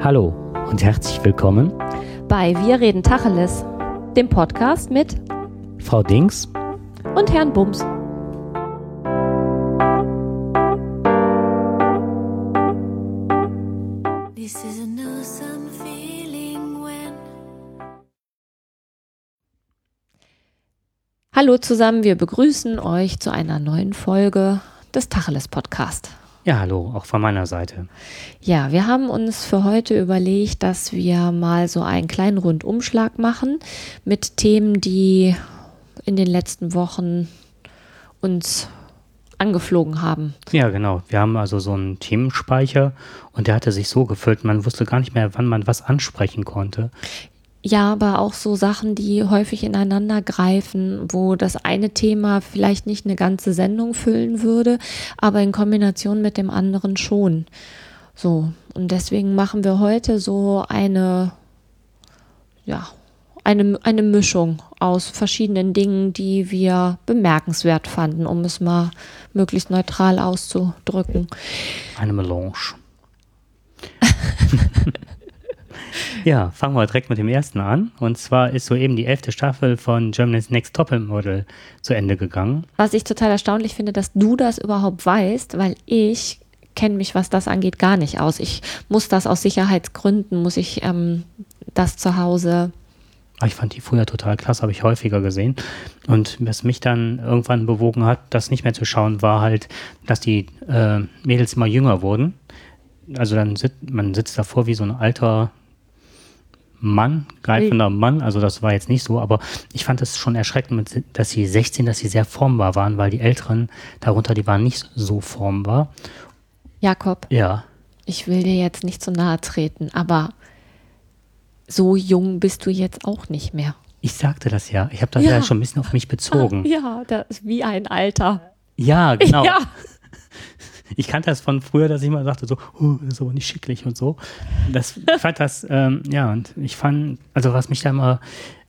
Hallo und herzlich willkommen bei Wir reden Tacheles, dem Podcast mit Frau Dings und Herrn Bums. Hallo zusammen, wir begrüßen euch zu einer neuen Folge des Tacheles Podcast. Ja, hallo, auch von meiner Seite. Ja, wir haben uns für heute überlegt, dass wir mal so einen kleinen Rundumschlag machen mit Themen, die in den letzten Wochen uns angeflogen haben. Ja, genau. Wir haben also so einen Themenspeicher und der hatte sich so gefüllt, man wusste gar nicht mehr, wann man was ansprechen konnte. Ja, aber auch so Sachen, die häufig ineinander greifen, wo das eine Thema vielleicht nicht eine ganze Sendung füllen würde, aber in Kombination mit dem anderen schon. So, und deswegen machen wir heute so eine, ja, eine, eine Mischung aus verschiedenen Dingen, die wir bemerkenswert fanden, um es mal möglichst neutral auszudrücken. Eine Melange. Ja, fangen wir direkt mit dem ersten an. Und zwar ist soeben die elfte Staffel von Germany's Next Topmodel zu Ende gegangen. Was ich total erstaunlich finde, dass du das überhaupt weißt, weil ich kenne mich, was das angeht, gar nicht aus. Ich muss das aus Sicherheitsgründen, muss ich ähm, das zu Hause ah, ich fand die früher total klasse, habe ich häufiger gesehen. Und was mich dann irgendwann bewogen hat, das nicht mehr zu schauen, war halt, dass die äh, Mädels immer jünger wurden. Also dann sitzt man sitzt davor wie so ein alter Mann, greifender Mann, also das war jetzt nicht so, aber ich fand es schon erschreckend, dass sie 16, dass sie sehr formbar waren, weil die Älteren darunter, die waren nicht so formbar. Jakob. Ja. Ich will dir jetzt nicht zu nahe treten, aber so jung bist du jetzt auch nicht mehr. Ich sagte das ja. Ich habe das ja. ja. schon ein bisschen auf mich bezogen. Ja, das ist wie ein Alter. Ja, genau. Ja. Ich kannte das von früher, dass ich immer sagte, so, oh, das ist aber nicht schicklich und so. Das fand das, ähm, ja, und ich fand, also was mich da immer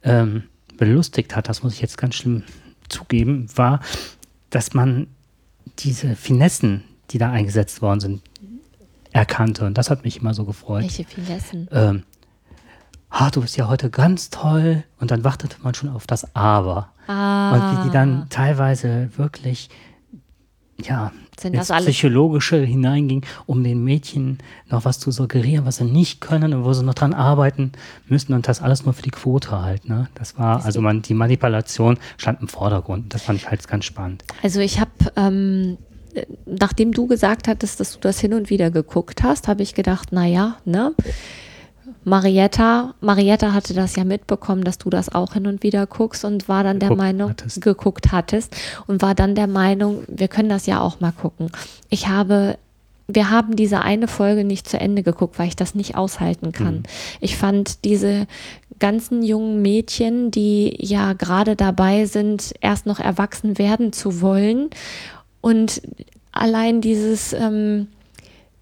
ähm, belustigt hat, das muss ich jetzt ganz schlimm zugeben, war, dass man diese Finessen, die da eingesetzt worden sind, erkannte. Und das hat mich immer so gefreut. Welche Finessen? Ähm, ah, du bist ja heute ganz toll. Und dann wartete man schon auf das Aber. Ah. Und wie die dann teilweise wirklich ja, Sind ins Psychologische hineinging, um den Mädchen noch was zu suggerieren, was sie nicht können und wo sie noch dran arbeiten müssen und das alles nur für die Quote halt. Ne? Das war, also man, die Manipulation stand im Vordergrund. Das fand ich halt ganz spannend. Also ich habe, ähm, nachdem du gesagt hattest, dass du das hin und wieder geguckt hast, habe ich gedacht, naja, ne? Marietta, Marietta hatte das ja mitbekommen, dass du das auch hin und wieder guckst und war dann der Meinung, hattest. geguckt hattest und war dann der Meinung, wir können das ja auch mal gucken. Ich habe wir haben diese eine Folge nicht zu Ende geguckt, weil ich das nicht aushalten kann. Mhm. Ich fand diese ganzen jungen Mädchen, die ja gerade dabei sind, erst noch erwachsen werden zu wollen und allein dieses ähm,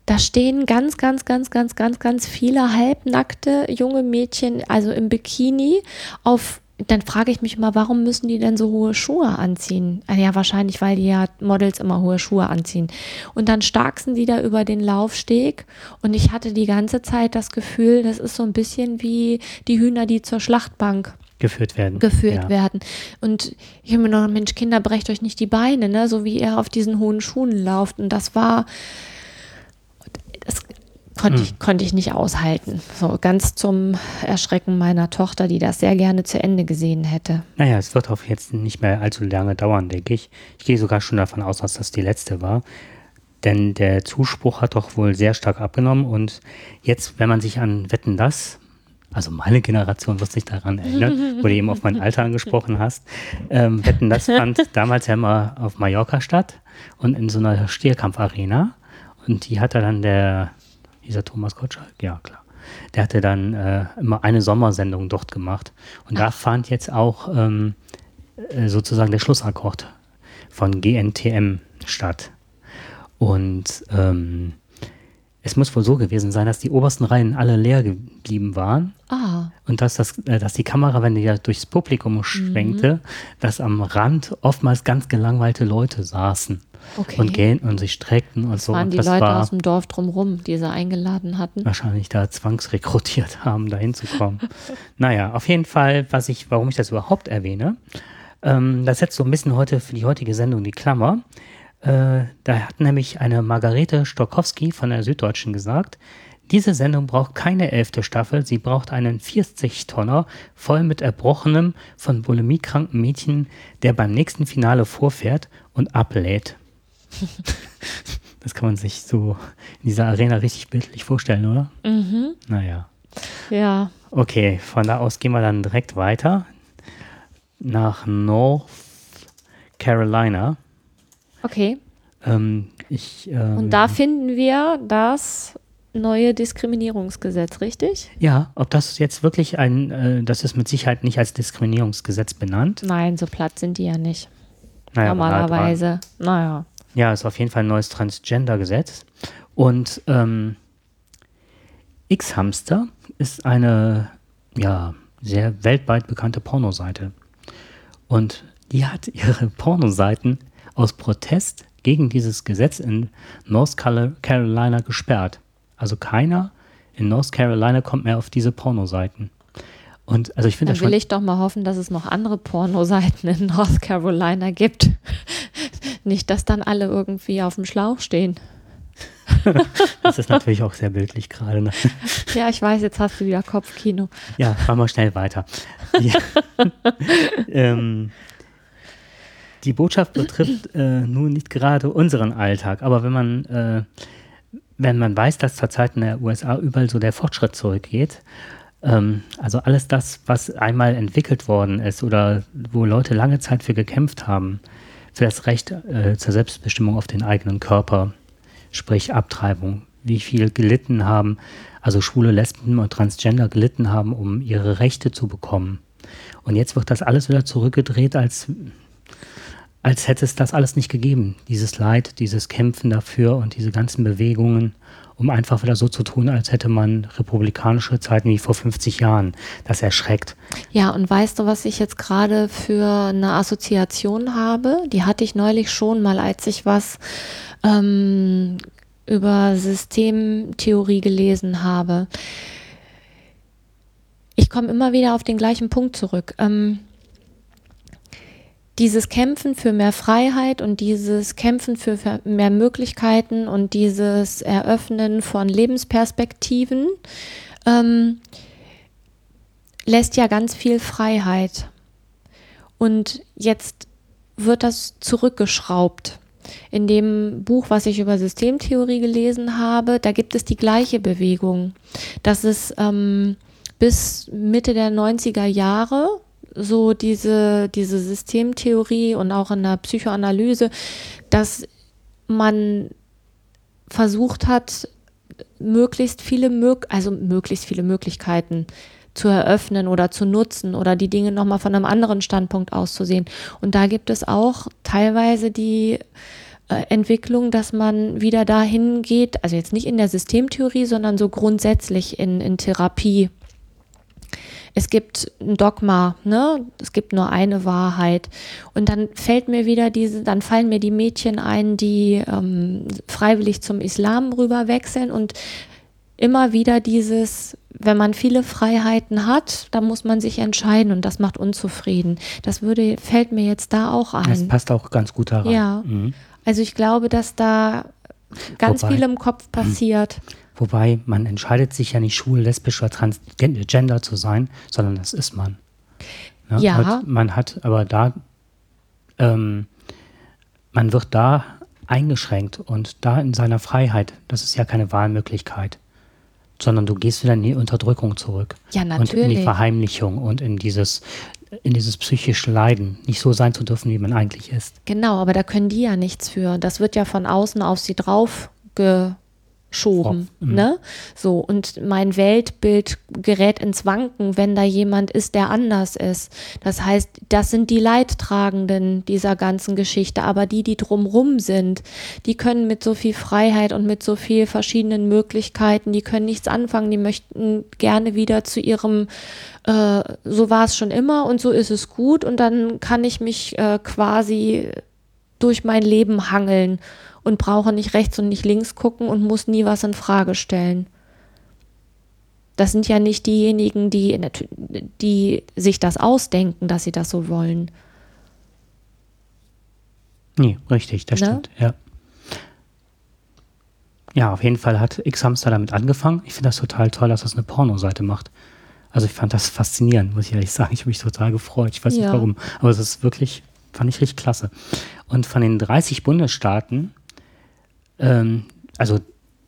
da stehen ganz, ganz, ganz, ganz, ganz, ganz viele halbnackte junge Mädchen, also im Bikini, auf dann frage ich mich mal, warum müssen die denn so hohe Schuhe anziehen? Ah ja, wahrscheinlich, weil die ja Models immer hohe Schuhe anziehen. Und dann starksen die da über den Laufsteg und ich hatte die ganze Zeit das Gefühl, das ist so ein bisschen wie die Hühner, die zur Schlachtbank geführt werden. Geführt ja. werden. Und ich habe mir noch, Mensch, Kinder, brecht euch nicht die Beine, ne? So wie ihr auf diesen hohen Schuhen lauft. Und das war, konnte, hm. ich, konnte ich nicht aushalten. So ganz zum Erschrecken meiner Tochter, die das sehr gerne zu Ende gesehen hätte. Naja, es wird auch jetzt nicht mehr allzu lange dauern, denke ich. Ich gehe sogar schon davon aus, dass das die letzte war. Denn der Zuspruch hat doch wohl sehr stark abgenommen. Und jetzt, wenn man sich an Wetten das, also meine Generation wird sich daran erinnern, wo du eben auf mein Alter angesprochen hast, ähm, Wetten das fand damals ja immer auf Mallorca statt und in so einer Stierkampfarena. Und die hatte dann der dieser Thomas Gottschalk? Ja, klar. Der hatte dann äh, immer eine Sommersendung dort gemacht. Und da fand jetzt auch ähm, äh, sozusagen der Schlussakkord von GNTM statt. Und ähm, es muss wohl so gewesen sein, dass die obersten Reihen alle leer geblieben waren. Ah. Und dass, das, äh, dass die Kamera, wenn die ja durchs Publikum schwenkte, mhm. dass am Rand oftmals ganz gelangweilte Leute saßen. Okay. Und gähnten und sich streckten und das so. waren die das Leute war aus dem Dorf drumherum, die sie eingeladen hatten. Wahrscheinlich da zwangsrekrutiert haben, da hinzukommen. naja, auf jeden Fall, was ich, warum ich das überhaupt erwähne, ähm, das setzt so ein bisschen heute für die heutige Sendung die Klammer. Äh, da hat nämlich eine Margarete Stokowski von der Süddeutschen gesagt, diese Sendung braucht keine elfte Staffel, sie braucht einen 40-Tonner voll mit erbrochenem, von bulimiekranken Mädchen, der beim nächsten Finale vorfährt und ablädt. das kann man sich so in dieser Arena richtig bildlich vorstellen, oder? Mhm. Naja. Ja. Okay, von da aus gehen wir dann direkt weiter nach North Carolina. Okay. Ähm, ich, ähm, Und da finden wir das neue Diskriminierungsgesetz, richtig? Ja, ob das jetzt wirklich ein, äh, das ist mit Sicherheit nicht als Diskriminierungsgesetz benannt. Nein, so platt sind die ja nicht. Naja, Normalerweise. Naja. Ja, ist auf jeden Fall ein neues Transgender-Gesetz. Und ähm, X-Hamster ist eine, ja, sehr weltweit bekannte Pornoseite. Und die hat ihre Pornoseiten aus Protest gegen dieses Gesetz in North Carolina gesperrt. Also keiner in North Carolina kommt mehr auf diese Pornoseiten. Und also ich finde Dann will ich doch mal hoffen, dass es noch andere Pornoseiten in North Carolina gibt. Nicht, dass dann alle irgendwie auf dem Schlauch stehen. das ist natürlich auch sehr bildlich gerade. Ne? Ja, ich weiß, jetzt hast du wieder Kopfkino. Ja, fahren wir schnell weiter. Ja. ähm, die Botschaft betrifft äh, nun nicht gerade unseren Alltag, aber wenn man, äh, wenn man weiß, dass zurzeit in der USA überall so der Fortschritt zurückgeht, ähm, also alles das, was einmal entwickelt worden ist oder wo Leute lange Zeit für gekämpft haben, für das Recht äh, zur Selbstbestimmung auf den eigenen Körper, sprich Abtreibung, wie viel gelitten haben, also schwule Lesben und Transgender gelitten haben, um ihre Rechte zu bekommen. Und jetzt wird das alles wieder zurückgedreht, als als hätte es das alles nicht gegeben. Dieses Leid, dieses Kämpfen dafür und diese ganzen Bewegungen, um einfach wieder so zu tun, als hätte man republikanische Zeiten wie vor 50 Jahren. Das erschreckt. Ja, und weißt du, was ich jetzt gerade für eine Assoziation habe? Die hatte ich neulich schon mal, als ich was ähm, über Systemtheorie gelesen habe. Ich komme immer wieder auf den gleichen Punkt zurück. Ähm, dieses Kämpfen für mehr Freiheit und dieses Kämpfen für mehr Möglichkeiten und dieses Eröffnen von Lebensperspektiven ähm, lässt ja ganz viel Freiheit. Und jetzt wird das zurückgeschraubt. In dem Buch, was ich über Systemtheorie gelesen habe, da gibt es die gleiche Bewegung. Das ist ähm, bis Mitte der 90er Jahre so diese, diese Systemtheorie und auch in der Psychoanalyse, dass man versucht hat, möglichst viele, also möglichst viele Möglichkeiten zu eröffnen oder zu nutzen oder die Dinge nochmal von einem anderen Standpunkt auszusehen. Und da gibt es auch teilweise die äh, Entwicklung, dass man wieder dahin geht, also jetzt nicht in der Systemtheorie, sondern so grundsätzlich in, in Therapie es gibt ein Dogma, ne? Es gibt nur eine Wahrheit. Und dann fällt mir wieder diese, dann fallen mir die Mädchen ein, die ähm, freiwillig zum Islam rüber wechseln und immer wieder dieses, wenn man viele Freiheiten hat, dann muss man sich entscheiden und das macht unzufrieden. Das würde, fällt mir jetzt da auch ein. Das passt auch ganz gut daran. Ja. Mhm. Also ich glaube, dass da ganz Wobei, viel im Kopf passiert. Wobei man entscheidet sich ja nicht schwul, lesbisch oder transgender zu sein, sondern das ist man. Ne? Ja. Und man hat aber da, ähm, man wird da eingeschränkt und da in seiner Freiheit, das ist ja keine Wahlmöglichkeit, sondern du gehst wieder in die Unterdrückung zurück. Ja, natürlich. Und in die Verheimlichung und in dieses, in dieses psychische Leiden, nicht so sein zu dürfen, wie man eigentlich ist. Genau, aber da können die ja nichts für. Das wird ja von außen auf sie drauf ge schoben. Mhm. Ne? So, und mein Weltbild gerät ins Wanken, wenn da jemand ist, der anders ist. Das heißt, das sind die Leidtragenden dieser ganzen Geschichte, aber die, die drumrum sind, die können mit so viel Freiheit und mit so viel verschiedenen Möglichkeiten, die können nichts anfangen, die möchten gerne wieder zu ihrem, äh, so war es schon immer und so ist es gut und dann kann ich mich äh, quasi durch mein Leben hangeln und brauche nicht rechts und nicht links gucken und muss nie was in Frage stellen. Das sind ja nicht diejenigen, die, die sich das ausdenken, dass sie das so wollen. Nee, richtig, das Ne? stimmt, ja. Ja, auf jeden Fall hat X-Hamster damit angefangen. Ich finde das total toll, dass das eine Pornoseite macht. Also ich fand das faszinierend, muss ich ehrlich sagen. Ich habe mich total gefreut. Ich weiß Ja. nicht warum, aber es ist wirklich, fand ich richtig klasse. Und von den 30 Bundesstaaten, ähm, also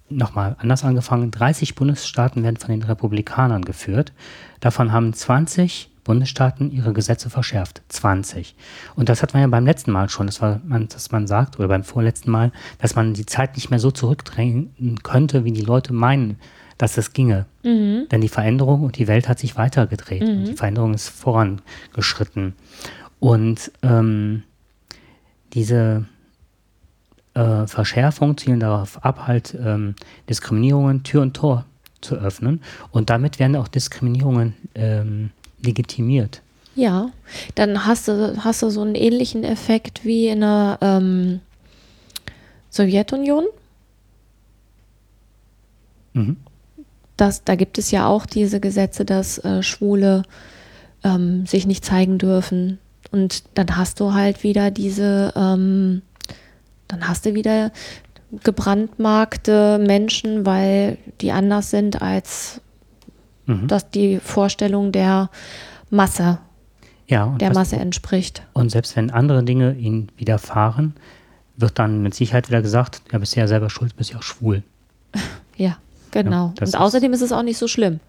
nochmal anders angefangen, 30 Bundesstaaten werden von den Republikanern geführt. Davon haben 20 Bundesstaaten ihre Gesetze verschärft. 20. Und das hat man ja beim letzten Mal schon, das war man, dass man sagt, oder beim vorletzten Mal, dass man die Zeit nicht mehr so zurückdrängen könnte, wie die Leute meinen, dass es ginge. Denn die Veränderung und die Welt hat sich weitergedreht. Und die Veränderung ist vorangeschritten. Und ähm, diese äh, Verschärfung zielen darauf ab, halt ähm, Diskriminierungen Tür und Tor zu öffnen. Und damit werden auch Diskriminierungen ähm, legitimiert. Ja, dann hast du, hast du so einen ähnlichen Effekt wie in der ähm, Sowjetunion. Mhm. Das, da gibt es ja auch diese Gesetze, dass äh, Schwule ähm, sich nicht zeigen dürfen. Und dann hast du halt wieder diese, ähm, dann hast du wieder gebrandmarkte Menschen, weil die anders sind als Mhm. dass die Vorstellung der Masse, Ja, der Masse entspricht. und selbst wenn andere Dinge ihnen widerfahren, wird dann mit Sicherheit wieder gesagt, ja, bist du ja selber schuld, bist ja auch schwul. Ja, genau. Ja, Und außerdem ist es auch nicht so schlimm.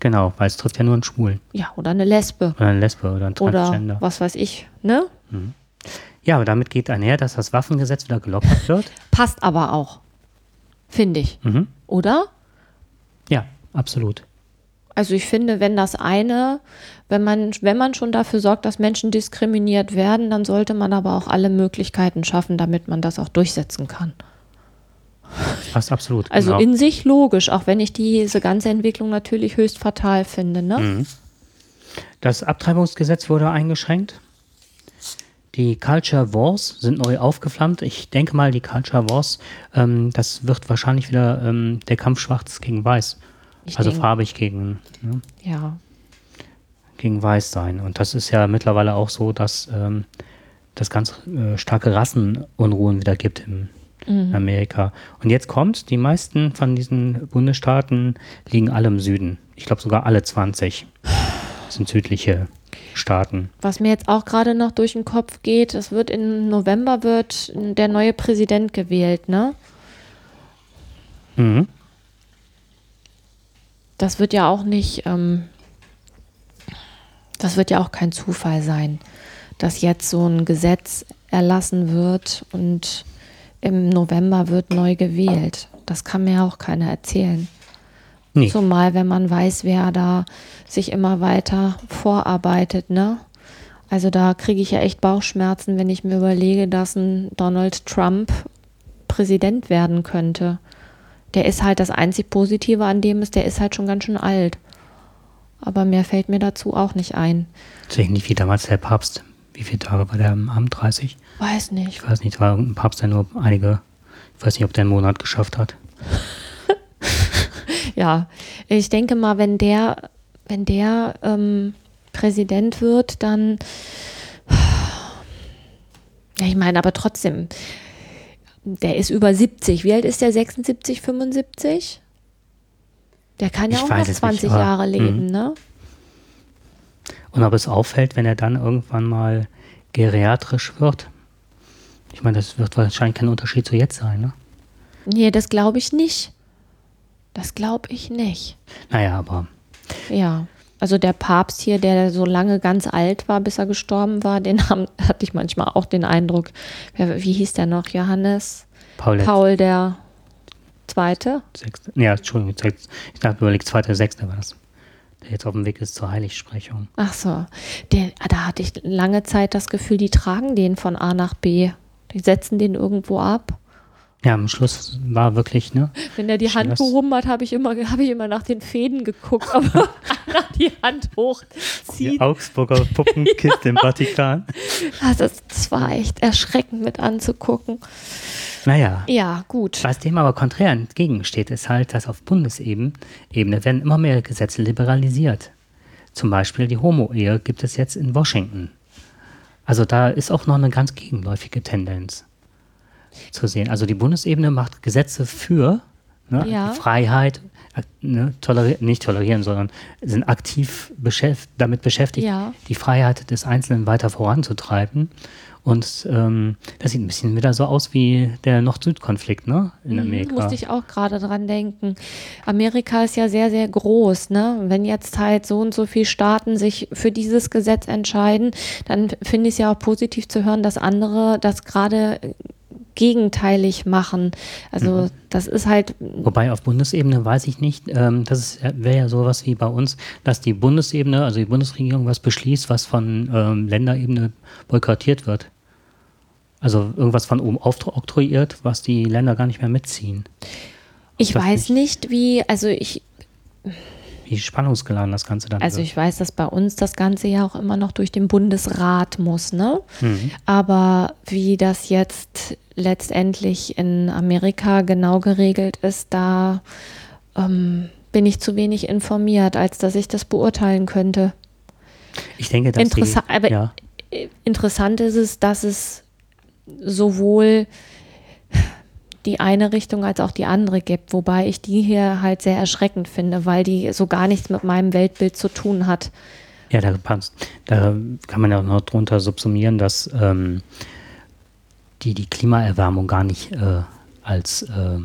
Genau, weil es trifft ja nur einen Schwulen Ja, oder eine Lesbe. oder eine Lesbe oder Oder Transgender. was weiß ich, ne? Ja, aber damit geht einher, dass das Waffengesetz wieder gelockert wird. Passt aber auch. Finde ich. Mhm. Oder? Ja, absolut. Also ich finde, wenn das eine, wenn man, wenn man schon dafür sorgt, dass Menschen diskriminiert werden, dann sollte man aber auch alle Möglichkeiten schaffen, damit man das auch durchsetzen kann. Passt absolut. Also genau. in sich logisch, auch wenn ich diese ganze Entwicklung natürlich höchst fatal finde, ne? Mhm. Das Abtreibungsgesetz wurde eingeschränkt. Die Culture Wars sind neu aufgeflammt. Ich denke mal, die Culture Wars, ähm, das wird wahrscheinlich wieder ähm, der Kampf Schwarz gegen Weiß. Ich also denk- farbig gegen, ne, Ja. gegen Weiß sein. Und das ist ja mittlerweile auch so, dass ähm, das ganz äh, starke Rassenunruhen wieder gibt im, in Amerika. Und jetzt kommt, die meisten von diesen Bundesstaaten liegen alle im Süden. Ich glaube sogar alle 20 sind südliche Staaten. Was mir jetzt auch gerade noch durch den Kopf geht, es wird im November wird der neue Präsident gewählt, ne? Mhm. Das wird ja auch nicht, ähm, das wird ja auch kein Zufall sein, dass jetzt so ein Gesetz erlassen wird und im November wird neu gewählt. Das kann mir auch keiner erzählen. Nee. Zumal, wenn man weiß, wer da sich immer weiter vorarbeitet, ne? Also da kriege ich ja echt Bauchschmerzen, wenn ich mir überlege, dass ein Donald Trump Präsident werden könnte. Der ist halt das einzig Positive an dem ist, der ist halt schon ganz schön alt. Aber mehr fällt mir dazu auch nicht ein. Ist ähnlich wie damals der Papst. Wie viele Tage war der im Amt? 30? Weiß nicht. Ich weiß nicht, war irgendein Papst, der nur einige, ich weiß nicht, ob der einen Monat geschafft hat. Ja, ich denke mal, wenn der, wenn der ähm, Präsident wird, dann. Ja, ich meine, aber trotzdem, der ist über 70. Wie alt ist der? 76, 75? Der kann ja Ich auch noch es nicht, 20 aber, Jahre leben, mhm. ne? Und ob es auffällt, wenn er dann irgendwann mal geriatrisch wird. Ich meine, das wird wahrscheinlich kein Unterschied zu jetzt sein, ne? Nee, das glaube ich nicht. Das glaube ich nicht. Naja, aber Ja. Also der Papst hier, der so lange ganz alt war, bis er gestorben war, den haben, hatte ich manchmal auch den Eindruck, wie hieß der noch? Johannes? Paul, Paul der Zweite? Sechste. Ja, Entschuldigung, sechste. ich habe überlegt, zweite, sechste war das. Der jetzt auf dem Weg ist zur Heiligsprechung. Ach so. Der, da hatte ich lange Zeit das Gefühl, die tragen den von A nach B. Die setzen den irgendwo ab. Ja, am Schluss war wirklich, ne? Wenn er die Hand gehoben hat, habe ich, immer, hab ich immer nach den Fäden geguckt, ob er die Hand hochzieht. Die Augsburger Puppenkiste ja. im Vatikan. Also das war echt erschreckend mit anzugucken. Naja. Ja, gut. Was dem aber konträr entgegensteht, ist halt, dass auf Bundesebene werden immer mehr Gesetze liberalisiert. Zum Beispiel die Homo-Ehe gibt es jetzt in Washington. Also da ist auch noch eine ganz gegenläufige Tendenz zu sehen. Also die Bundesebene macht Gesetze für ne, ja. Freiheit, ne, toleri nicht tolerieren, sondern sind aktiv beschäft damit beschäftigt, ja. die Freiheit des Einzelnen weiter voranzutreiben. Und ähm, das sieht ein bisschen wieder so aus wie der Nord-Süd-Konflikt, ne? In mhm, Amerika. Musste ich auch gerade dran denken. Amerika ist ja sehr, sehr groß, ne? Wenn jetzt halt so und so viele Staaten sich für dieses Gesetz entscheiden, dann finde ich es ja auch positiv zu hören, dass andere das gerade gegenteilig machen. Also mhm. das ist halt. Wobei auf Bundesebene weiß ich nicht, ähm, das wäre ja sowas wie bei uns, dass die Bundesebene, also die Bundesregierung was beschließt, was von ähm, Länderebene boykottiert wird. Also irgendwas von oben aufoktroyiert, was die Länder gar nicht mehr mitziehen. Ich weiß nicht, nicht, wie, also ich wie spannungsgeladen das Ganze dann Also wird. ich weiß, dass bei uns das Ganze ja auch immer noch durch den Bundesrat muss, ne? Mhm. Aber wie das jetzt letztendlich in Amerika genau geregelt ist, da ähm, bin ich zu wenig informiert, als dass ich das beurteilen könnte. Ich denke, dass Interessa die, aber ja. interessant ist es, dass es sowohl die eine Richtung als auch die andere gibt, wobei ich die hier halt sehr erschreckend finde, weil die so gar nichts mit meinem Weltbild zu tun hat. Ja, da, da kann man ja auch noch drunter subsumieren, dass ähm, die die Klimaerwärmung gar nicht äh, als äh,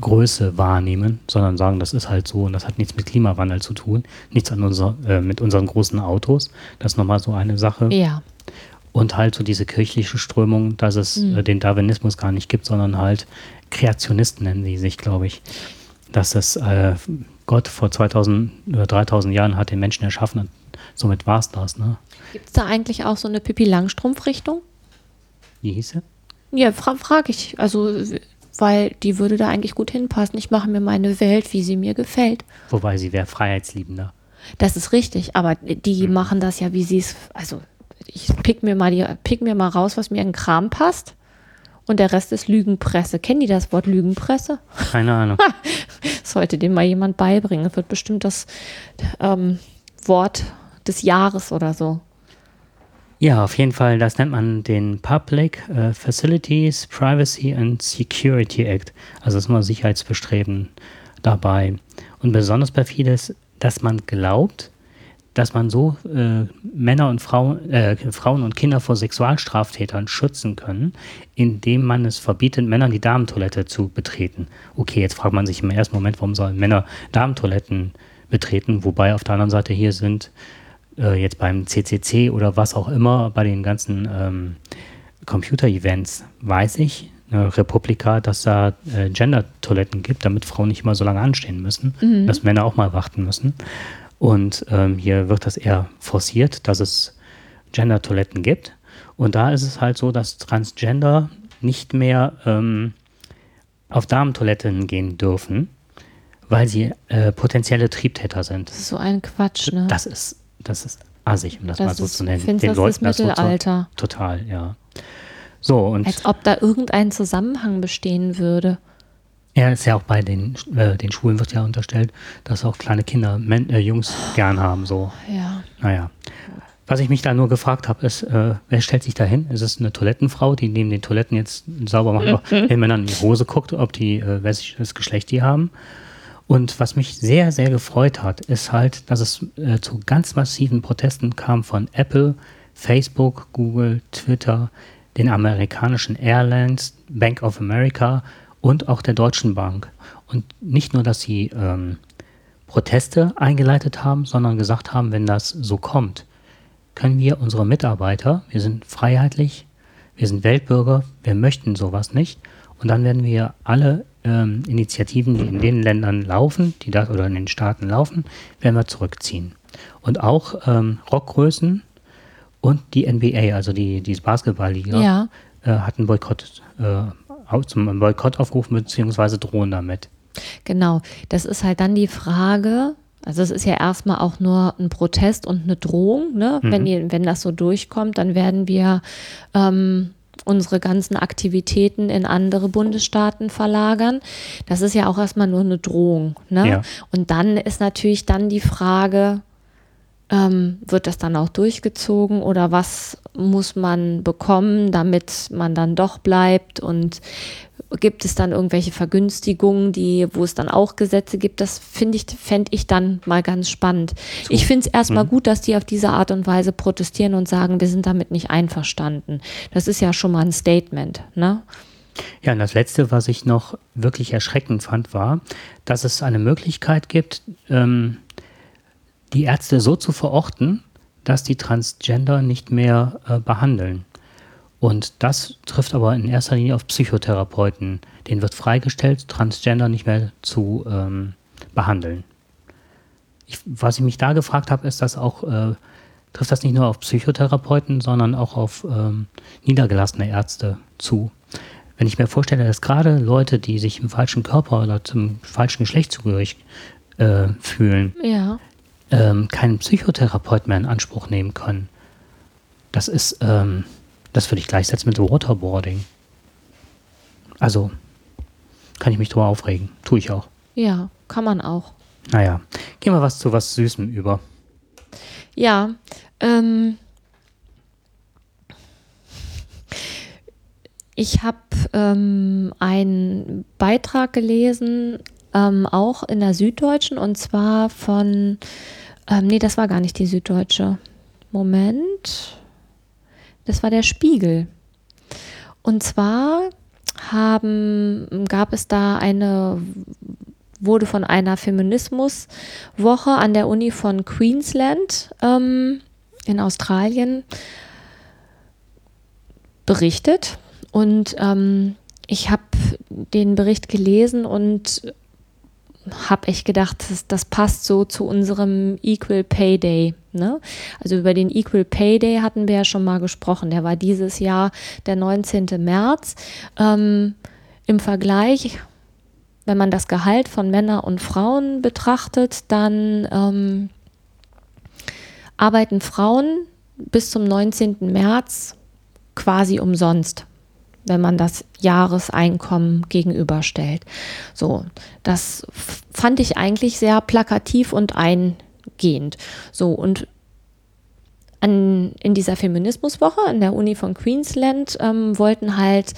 Größe wahrnehmen, sondern sagen, das ist halt so und das hat nichts mit Klimawandel zu tun, nichts an unser, äh, mit unseren großen Autos. Das ist nochmal so eine Sache. Ja und halt so diese kirchliche Strömung, dass es mhm. äh, den Darwinismus gar nicht gibt, sondern halt Kreationisten nennen sie sich, glaube ich. Dass es äh, Gott vor 2000 oder 3000 Jahren hat den Menschen erschaffen und somit war es das. Ne? Gibt es da eigentlich auch so eine Pippi Langstrumpf-Richtung? Wie hieß sie? Ja, fra frage ich. Also, weil die würde da eigentlich gut hinpassen. Ich mache mir meine Welt, wie sie mir gefällt. Wobei sie wäre freiheitsliebender. Das ist richtig, aber die mhm. machen das ja, wie sie es, also ich pick mir mal die, pick mir mal raus, was mir in Kram passt. Und der Rest ist Lügenpresse. Kennen die das Wort Lügenpresse? Keine Ahnung. Sollte dem mal jemand beibringen. Das wird bestimmt das ähm, Wort des Jahres oder so. Ja, auf jeden Fall, das nennt man den Public uh, Facilities Privacy and Security Act. Also ist nur Sicherheitsbestreben dabei. Und besonders perfid ist, dass man glaubt, dass man so äh, Männer und Frauen, äh, Frauen und Kinder vor Sexualstraftätern schützen können, indem man es verbietet, Männern die Damentoilette zu betreten. Okay, jetzt fragt man sich im ersten Moment, warum sollen Männer Damentoiletten betreten, wobei auf der anderen Seite hier sind äh, jetzt beim CCC oder was auch immer, bei den ganzen ähm, Computer-Events, weiß ich, eine Republika, dass da äh, Gender-Toiletten gibt, damit Frauen nicht immer so lange anstehen müssen, mhm. dass Männer auch mal warten müssen. Und ähm, hier wird das eher forciert, dass es Gender-Toiletten gibt. Und da ist es halt so, dass Transgender nicht mehr ähm, auf Damentoiletten gehen dürfen, weil sie äh, potenzielle Triebtäter sind. Das ist so ein Quatsch, ne? Das ist, das ist assig, um das, das mal so ist, zu nennen. Den das Leuten ist Mittelalter. So, total, ja. So, und Als ob da irgendein Zusammenhang bestehen würde. Ja, ist ja auch bei den, äh, den Schulen wird ja unterstellt, dass auch kleine Kinder Men äh, Jungs gern haben. So. Ja. Naja. Was ich mich da nur gefragt habe, ist, äh, wer stellt sich da hin? Ist es eine Toilettenfrau, die neben den Toiletten jetzt sauber macht, mhm. den Männern in die Hose guckt, ob die, äh, welches Geschlecht die haben? Und was mich sehr, sehr gefreut hat, ist halt, dass es äh, zu ganz massiven Protesten kam von Apple, Facebook, Google, Twitter, den amerikanischen Airlines, Bank of America und auch der Deutschen Bank. Und nicht nur, dass sie ähm, Proteste eingeleitet haben, sondern gesagt haben, wenn das so kommt, können wir unsere Mitarbeiter, wir sind freiheitlich, wir sind Weltbürger, wir möchten sowas nicht Und dann werden wir alle ähm, Initiativen, die in den Ländern laufen, die da oder in den Staaten laufen, werden wir zurückziehen. Und auch ähm, Rockgrößen und die NBA, also die, die Basketballliga, Ja. äh, hat einen Boykott, äh, zum Boykott aufgerufen, beziehungsweise drohen damit. Genau, das ist halt dann die Frage, also es ist ja erstmal auch nur ein Protest und eine Drohung, ne? Wenn, die, wenn das so durchkommt, dann werden wir ähm, unsere ganzen Aktivitäten in andere Bundesstaaten verlagern. Das ist ja auch erstmal nur eine Drohung. Ne? Ja. Und dann ist natürlich dann die Frage, ähm, wird das dann auch durchgezogen oder was muss man bekommen, damit man dann doch bleibt und gibt es dann irgendwelche Vergünstigungen, die, wo es dann auch Gesetze gibt, das finde ich, fände ich dann mal ganz spannend. Ich finde es erstmal gut, dass die auf diese Art und Weise protestieren und sagen, wir sind damit nicht einverstanden. Das ist ja schon mal ein Statement, ne? Ja, und das Letzte, was ich noch wirklich erschreckend fand, war, dass es eine Möglichkeit gibt, ähm, die Ärzte so zu verorten, dass die Transgender nicht mehr äh, behandeln. Und das trifft aber in erster Linie auf Psychotherapeuten. Denen wird freigestellt, Transgender nicht mehr zu ähm, behandeln. Ich, was ich mich da gefragt habe, ist, dass auch, äh, trifft das nicht nur auf Psychotherapeuten, sondern auch auf ähm, niedergelassene Ärzte zu. Wenn ich mir vorstelle, dass gerade Leute, die sich im falschen Körper oder zum falschen Geschlecht zugehörig äh, fühlen, Ja. Ähm, keinen Psychotherapeut mehr in Anspruch nehmen können, das ist, ähm, das würde ich gleichsetzen mit Waterboarding. Also, kann ich mich drüber aufregen. Tue ich auch. Ja, kann man auch. Naja, gehen wir was zu was Süßem über. Ja, ähm, ich habe ähm, einen Beitrag gelesen, ähm, auch in der Süddeutschen, und zwar von, ähm, nee, das war gar nicht die Süddeutsche. Moment, das war der Spiegel. Und zwar haben, gab es da eine wurde von einer Feminismuswoche an der Uni von Queensland ähm, in Australien berichtet. Und ähm, ich habe den Bericht gelesen und habe echt gedacht, das, das passt so zu unserem Equal Pay Day. Ne? Also über den Equal Pay Day hatten wir ja schon mal gesprochen. Der war dieses Jahr der 19. März. Ähm, Im Vergleich wenn man das Gehalt von Männern und Frauen betrachtet, dann ähm, arbeiten Frauen bis zum 19. März quasi umsonst, wenn man das Jahreseinkommen gegenüberstellt. So, das fand ich eigentlich sehr plakativ und eingehend. So, und an, in dieser Feminismuswoche an der Uni von Queensland ähm, wollten halt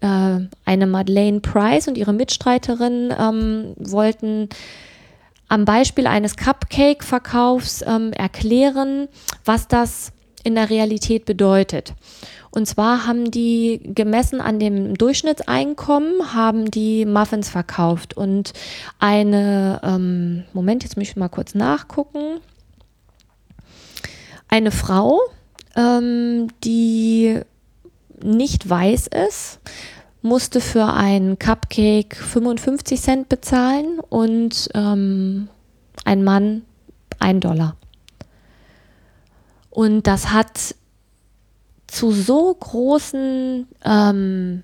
äh, eine Madeleine Price und ihre Mitstreiterin ähm, wollten am Beispiel eines Cupcake-Verkaufs ähm, erklären, was das in der Realität bedeutet. Und zwar haben die gemessen an dem Durchschnittseinkommen, haben die Muffins verkauft. Und eine, ähm, Moment, jetzt muss ich mal kurz nachgucken eine Frau, ähm, die nicht weiß ist, musste für einen Cupcake 55 Cent bezahlen und ähm, ein Mann ein Dollar. Und das hat zu so großen ähm,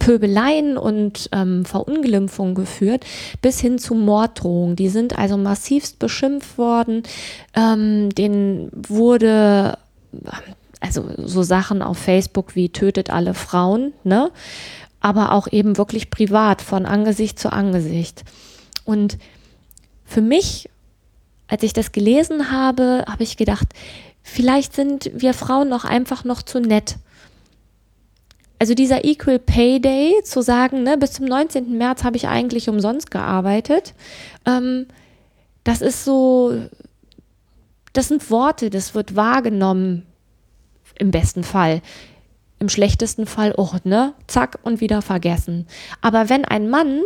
Pöbeleien und ähm, Verunglimpfungen geführt, bis hin zu Morddrohungen. Die sind also massivst beschimpft worden. Ähm, denen wurde, also so Sachen auf Facebook wie tötet alle Frauen, ne? Aber auch eben wirklich privat, von Angesicht zu Angesicht. Und für mich, als ich das gelesen habe, habe ich gedacht, vielleicht sind wir Frauen noch einfach noch zu nett also dieser Equal Pay Day, zu sagen, ne, bis zum 19. März habe ich eigentlich umsonst gearbeitet, ähm, das ist so, das sind Worte, das wird wahrgenommen im besten Fall. Im schlechtesten Fall, oh, ne, zack und wieder vergessen. Aber wenn ein Mann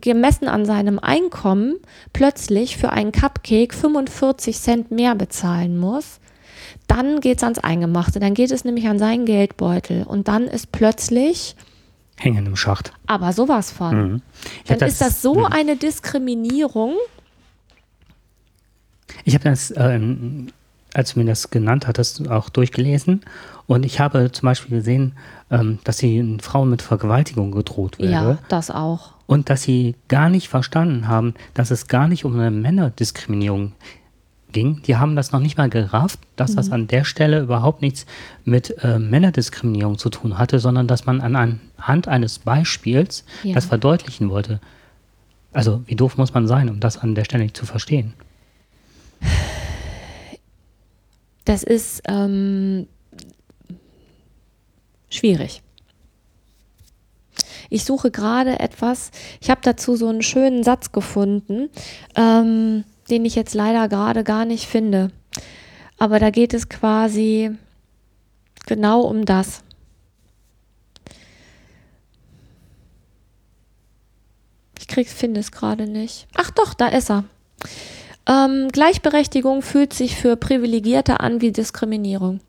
gemessen an seinem Einkommen plötzlich für einen Cupcake 45 Cent mehr bezahlen muss, dann geht es ans Eingemachte, dann geht es nämlich an seinen Geldbeutel und dann ist plötzlich Hängen im Schacht. aber sowas von. Mhm. Dann ist das so mhm. eine Diskriminierung. Ich habe das, ähm, als du mir das genannt hattest, auch durchgelesen. Und ich habe zum Beispiel gesehen, ähm, dass sie Frauen mit Vergewaltigung gedroht Ja, wäre. das auch. Und dass sie gar nicht verstanden haben, dass es gar nicht um eine Männerdiskriminierung ging. Die haben das noch nicht mal gerafft, dass Mhm. das an der Stelle überhaupt nichts mit äh, Männerdiskriminierung zu tun hatte, sondern dass man an- anhand eines Beispiels Ja. das verdeutlichen wollte. Also wie doof muss man sein, um das an der Stelle nicht zu verstehen? Das ist ähm, schwierig. Ich suche gerade etwas. Ich habe dazu so einen schönen Satz gefunden, ähm, den ich jetzt leider gerade gar nicht finde. Aber da geht es quasi genau um das. Ich finde es gerade nicht. Ach doch, da ist er. Ähm, Gleichberechtigung fühlt sich für Privilegierte an wie Diskriminierung.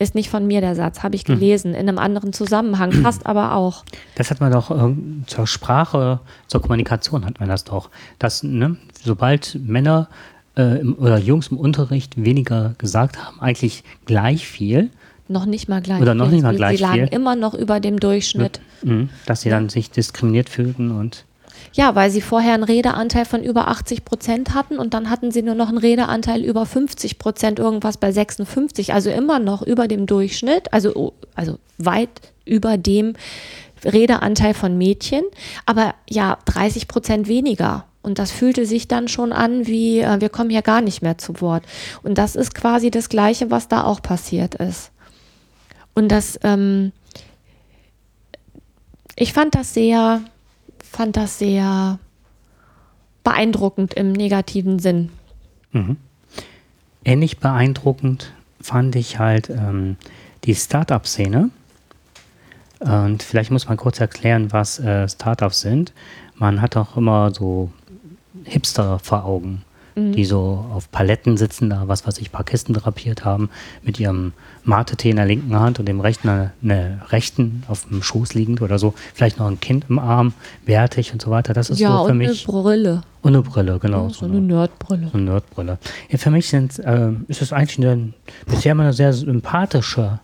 Ist nicht von mir der Satz, habe ich gelesen, in einem anderen Zusammenhang, passt aber auch. Das hat man doch ähm, zur Sprache, zur Kommunikation hat man das doch. Dass, ne, sobald Männer äh, im, oder Jungs im Unterricht weniger gesagt haben, eigentlich gleich viel, Noch nicht mal gleich. Oder noch viel. nicht mal Sie gleich lagen viel. immer noch über dem Durchschnitt. mh, dass sie dann sich diskriminiert fühlten und Ja, weil sie vorher einen Redeanteil von über 80 Prozent hatten und dann hatten sie nur noch einen Redeanteil über 50 Prozent, irgendwas bei 56, also immer noch über dem Durchschnitt, also, also weit über dem Redeanteil von Mädchen, aber ja 30 Prozent weniger. Und das fühlte sich dann schon an, wie äh, wir kommen hier gar nicht mehr zu Wort. Und das ist quasi das Gleiche, was da auch passiert ist. Und das, ähm, ich fand das sehr, fand das sehr beeindruckend im negativen Sinn. ähnlich beeindruckend fand ich halt ähm, die Startup-Szene. Und vielleicht muss man kurz erklären, was äh, Startups sind. Man hat auch immer so Hipster vor Augen, die so auf Paletten sitzen, da was weiß ich, paar Kisten drapiert haben, mit ihrem Mate-Tee in der linken Hand und dem rechten, eine, eine rechten auf dem Schoß liegend oder so. Vielleicht noch ein Kind im Arm, bärtig und so weiter. Das ist ja, so für und mich. eine Brille. Und eine Brille, genau. so eine Nerdbrille. So eine Nerdbrille. Ja, für mich sind, ähm, ist es eigentlich eine, bisher mal eine sehr sympathische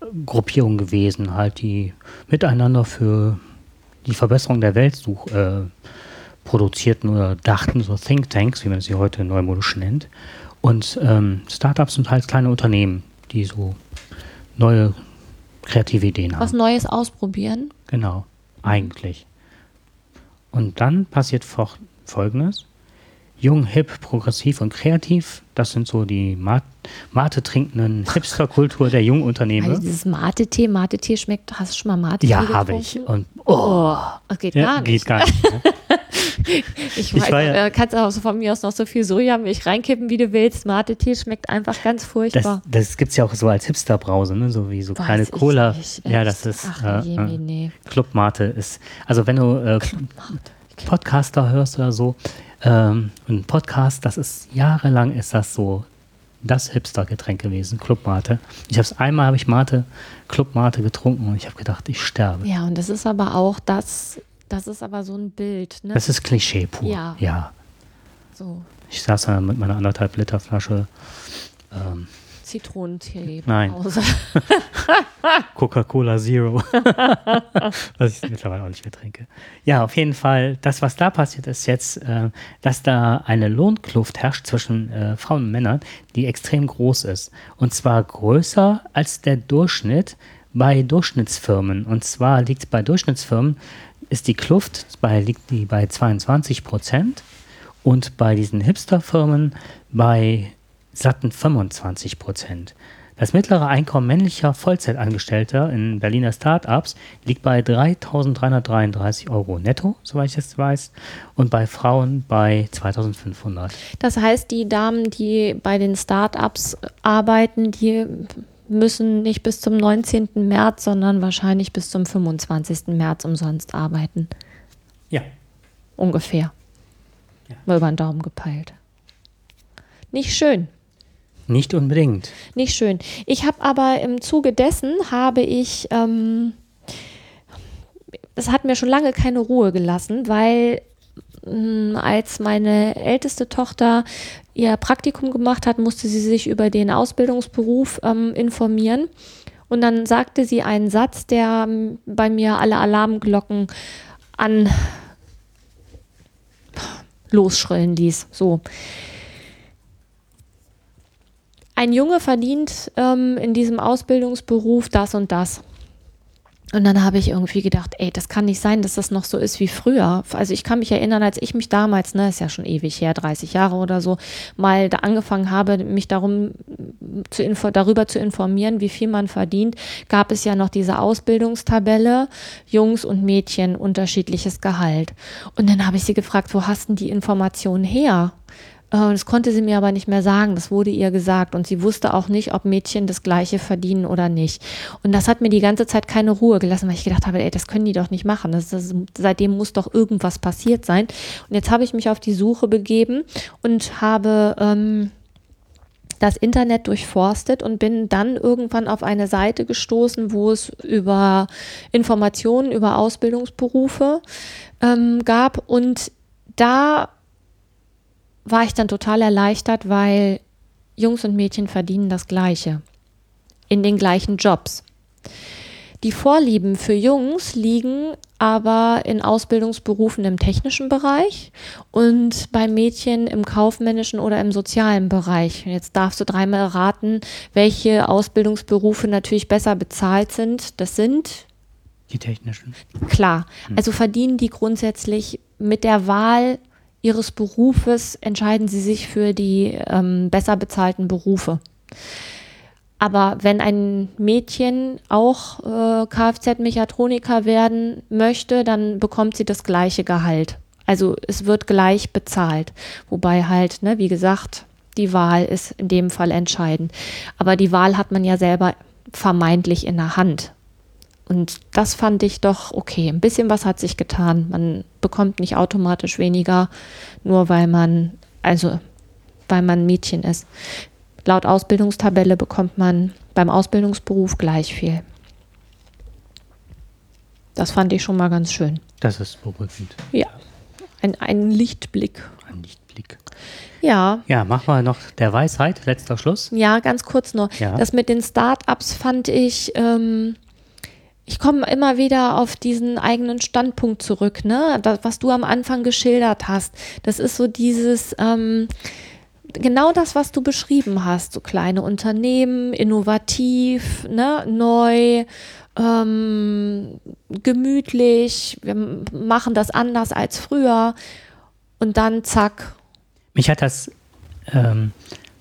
äh, Gruppierung gewesen, halt, die miteinander für die Verbesserung der Welt such, äh, produzierten oder dachten, so Thinktanks, wie man sie heute neumodisch nennt. Und ähm, Startups sind halt kleine Unternehmen, die so neue kreative Ideen haben. Was Neues ausprobieren. Genau, eigentlich. Und dann passiert Folgendes. Jung, hip, progressiv und kreativ, das sind so die Mat Mate trinkenden Hipsterkultur der jungen Also Unternehmen. dieses Mate-Tee, Mate-Tee schmeckt, hast du schon mal Mate-Tee Ja, habe ich. Und oh, Oh, das geht ja, gar nicht. geht gar nicht. ne? Ich, Ich weiß, war ja- äh, kannst auch von mir aus noch so viel Sojamilch reinkippen, wie du willst. Mate-Tee schmeckt einfach ganz Das, furchtbar. das gibt es ja auch so als Hipsterbrause, ne? so wie so Weiß kleine ich Cola. nicht, ja, das ist Ach, äh, je, äh, nee. Club Mate ist. Also wenn du äh, Podcaster hörst oder so, ähm, ein Podcast, das ist jahrelang ist das so das Hipster-Getränk gewesen, Club Mate. Ich habe es einmal habe ich Mate, Club Mate getrunken und ich habe gedacht, ich sterbe. Ja, und das ist aber auch das, das ist aber so ein Bild, ne? Das ist Klischee pur. Ja. ja. so Ich saß da mit meiner anderthalb Liter Flasche ähm, Zitronentee. Nein. Coca-Cola Zero. was ich mittlerweile auch nicht mehr trinke. Ja, auf jeden Fall, das, was da passiert, ist jetzt, äh, dass da eine Lohnkluft herrscht zwischen äh, Frauen und Männern, die extrem groß ist. Und zwar größer als der Durchschnitt bei Durchschnittsfirmen. Und zwar liegt bei Durchschnittsfirmen, ist die Kluft bei, liegt die bei 22 Prozent und bei diesen Hipsterfirmen bei satten 25 Prozent. Das mittlere Einkommen männlicher Vollzeitangestellter in Berliner Startups liegt bei 3.333 Euro netto, soweit ich das weiß, und bei Frauen bei 2.500. Das heißt, die Damen, die bei den Startups arbeiten, die müssen nicht bis zum 19. März, sondern wahrscheinlich bis zum 25. März umsonst arbeiten. Ja, Ungefähr. Ja. Mal über den Daumen gepeilt. Nicht schön. Nicht unbedingt. Nicht schön. Ich habe aber im Zuge dessen habe ich, ähm, das hat mir schon lange keine Ruhe gelassen, weil mh, als meine älteste Tochter ihr Praktikum gemacht hat, musste sie sich über den Ausbildungsberuf ähm, informieren. Und dann sagte sie einen Satz, der ähm, bei mir alle Alarmglocken an losschrillen ließ. So. Ein Junge verdient ähm, in diesem Ausbildungsberuf das und das. Und dann habe ich irgendwie gedacht, ey, das kann nicht sein, dass das noch so ist wie früher. Also ich kann mich erinnern, als ich mich damals, ne, ist ja schon ewig her, 30 Jahre oder so, mal da angefangen habe, mich darum zu darüber zu informieren, wie viel man verdient, gab es ja noch diese Ausbildungstabelle, Jungs und Mädchen unterschiedliches Gehalt. Und dann habe ich sie gefragt, wo hast denn die Informationen her? Äh, das konnte sie mir aber nicht mehr sagen. Das wurde ihr gesagt. Und sie wusste auch nicht, ob Mädchen das Gleiche verdienen oder nicht. Und das hat mir die ganze Zeit keine Ruhe gelassen, weil ich gedacht habe, ey, das können die doch nicht machen. Das, das, seitdem muss doch irgendwas passiert sein. Und jetzt habe ich mich auf die Suche begeben und habe ähm, das Internet durchforstet und bin dann irgendwann auf eine Seite gestoßen, wo es über Informationen über Ausbildungsberufe ähm, gab. Und da war ich dann total erleichtert, weil Jungs und Mädchen verdienen das Gleiche. In den gleichen Jobs. Die Vorlieben für Jungs liegen aber in Ausbildungsberufen im technischen Bereich und bei Mädchen im kaufmännischen oder im sozialen Bereich. Jetzt darfst du dreimal raten, welche Ausbildungsberufe natürlich besser bezahlt sind. Das sind die technischen. Klar. Hm. Also verdienen die grundsätzlich mit der Wahl ihres Berufes entscheiden sie sich für die ähm, besser bezahlten Berufe. Aber wenn ein Mädchen auch äh, Kfz-Mechatroniker werden möchte, dann bekommt sie das gleiche Gehalt. Also es wird gleich bezahlt. Wobei halt, ne, wie gesagt, die Wahl ist in dem Fall entscheidend. Aber die Wahl hat man ja selber vermeintlich in der Hand. Und das fand ich doch okay. Ein bisschen was hat sich getan. Man bekommt nicht automatisch weniger, nur weil man, also weil man Mädchen ist. Laut Ausbildungstabelle bekommt man beim Ausbildungsberuf gleich viel. Das fand ich schon mal ganz schön. Das ist beruhigend. Ja, ein, ein Lichtblick. Ein Lichtblick. Ja. Ja, machen wir noch der Weisheit, letzter Schluss. Ja, ganz kurz noch. Ja. Das mit den Start-ups fand ich, ähm, ich komme immer wieder auf diesen eigenen Standpunkt zurück, ne? Das, was du am Anfang geschildert hast. Das ist so dieses, ähm, genau das, was du beschrieben hast. So kleine Unternehmen, innovativ, ne? neu, ähm, gemütlich, wir machen das anders als früher. Und dann zack. Mich hat das ähm,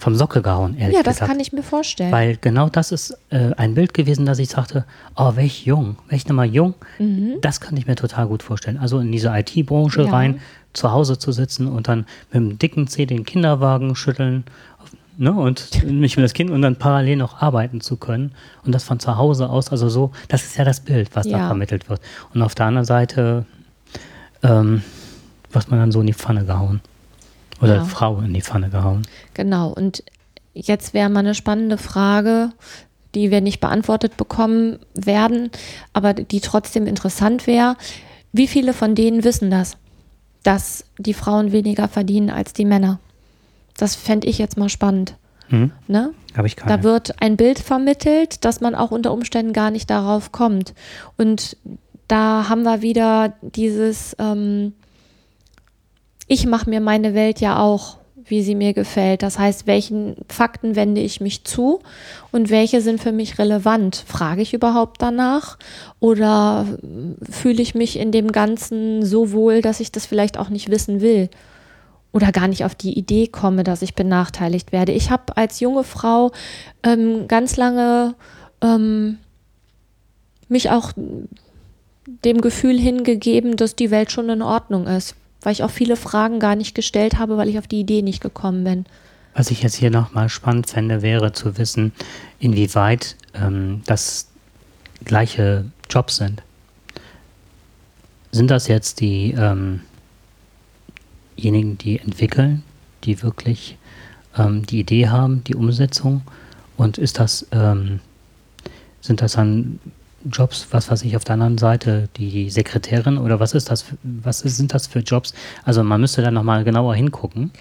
vom Sockel gehauen, ehrlich gesagt. Ja, das kann ich mir vorstellen. Weil genau das ist äh, ein Bild gewesen, dass ich sagte, oh, welch jung, welch nochmal jung, mhm. das kann ich mir total gut vorstellen. Also in diese IT-Branche ja. rein, zu Hause zu sitzen und dann mit dem dicken Zeh den Kinderwagen schütteln ne, und mich mit das Kind und dann parallel noch arbeiten zu können und das von zu Hause aus, also so, das ist ja das Bild, was ja. da vermittelt wird. Und auf der anderen Seite, ähm, was man dann so in die Pfanne gehauen. Oder ja. Frau in die Pfanne gehauen. Genau. Und jetzt wäre mal eine spannende Frage, die wir nicht beantwortet bekommen werden, aber die trotzdem interessant wäre. Wie viele von denen wissen das, dass die Frauen weniger verdienen als die Männer? Das fände ich jetzt mal spannend. Hm. Ne? Habe ich keine. Da wird ein Bild vermittelt, dass man auch unter Umständen gar nicht darauf kommt. Und da haben wir wieder dieses, ähm, ich mache mir meine Welt ja auch, wie sie mir gefällt. Das heißt, welchen Fakten wende ich mich zu und welche sind für mich relevant? Frage ich überhaupt danach oder fühle ich mich in dem Ganzen so wohl, dass ich das vielleicht auch nicht wissen will? Oder gar nicht auf die Idee komme, dass ich benachteiligt werde. Ich habe als junge Frau ähm, ganz lange ähm, mich auch dem Gefühl hingegeben, dass die Welt schon in Ordnung ist weil ich auch viele Fragen gar nicht gestellt habe, weil ich auf die Idee nicht gekommen bin. Was ich jetzt hier nochmal spannend fände, wäre zu wissen, inwieweit ähm, das gleiche Jobs sind. Sind das jetzt ähm, diejenigen, die entwickeln, die wirklich ähm, die Idee haben, die Umsetzung. Und ist das, ähm, sind das dann Jobs, was weiß ich, auf der anderen Seite die Sekretärin oder was ist das, was ist, sind das für Jobs? Also man müsste da nochmal genauer hingucken.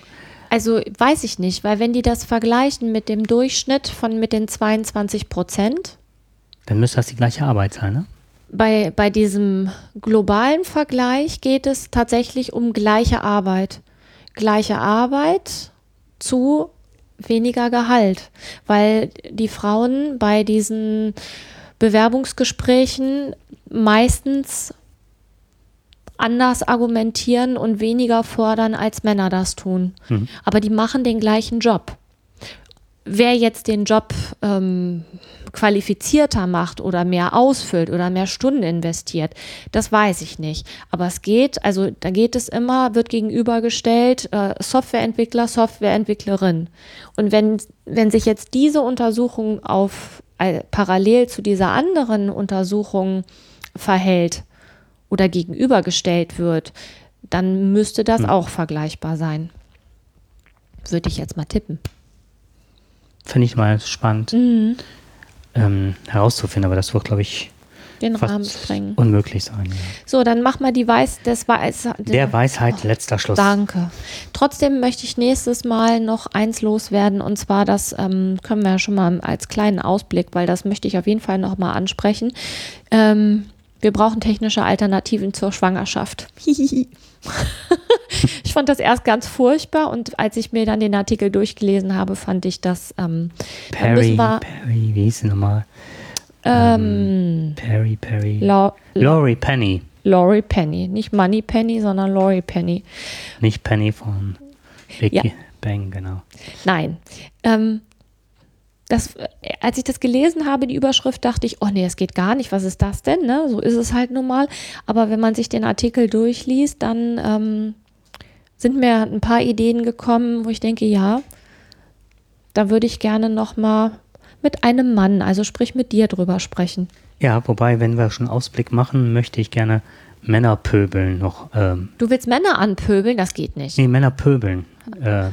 Also weiß ich nicht, weil wenn die das vergleichen mit dem Durchschnitt von mit den 22 Prozent. Dann müsste das die gleiche Arbeit sein, ne? Bei, bei diesem globalen Vergleich geht es tatsächlich um gleiche Arbeit. Gleiche Arbeit zu weniger Gehalt, weil die Frauen bei diesen Bewerbungsgesprächen meistens anders argumentieren und weniger fordern, als Männer das tun. Mhm. Aber die machen den gleichen Job. Wer jetzt den Job ähm, qualifizierter macht oder mehr ausfüllt oder mehr Stunden investiert, das weiß ich nicht. Aber es geht, also da geht es immer, wird gegenübergestellt, äh, Softwareentwickler, Softwareentwicklerin. Und wenn, wenn sich jetzt diese Untersuchung auf parallel zu dieser anderen Untersuchung verhält, oder gegenübergestellt wird, dann müsste das hm. auch vergleichbar sein. Würde ich jetzt mal tippen. Finde ich mal spannend mhm. ähm, herauszufinden, aber das wird, glaube ich, den Rahmen sprengen. Unmöglich sein. Ja. So, dann mach mal die Weiß, des Weiß, der Weisheit oh, letzter Schluss. Danke. Trotzdem möchte ich nächstes Mal noch eins loswerden und zwar das ähm, können wir ja schon mal als kleinen Ausblick, weil das möchte ich auf jeden Fall noch mal ansprechen. Ähm, wir brauchen technische Alternativen zur Schwangerschaft. ich fand das erst ganz furchtbar und als ich mir dann den Artikel durchgelesen habe, fand ich das. Ähm, Perry, Perry, wie hieß sie nochmal? Ähm, Perry, Perry. La Laurie Penny. Laurie Penny. Nicht Money Penny, sondern Laurie Penny. Nicht Penny von Big ja. Bang, genau. Nein. Ähm, das, als ich das gelesen habe, die Überschrift, dachte ich, oh nee, es geht gar nicht, was ist das denn? Ne? So ist es halt nun mal. Aber wenn man sich den Artikel durchliest, dann ähm, sind mir ein paar Ideen gekommen, wo ich denke, ja, da würde ich gerne nochmal mit einem Mann, also sprich mit dir drüber sprechen. Ja, wobei, wenn wir schon Ausblick machen, möchte ich gerne Männer pöbeln noch. Ähm, du willst Männer anpöbeln? Das geht nicht. Nee, Männer pöbeln. Äh,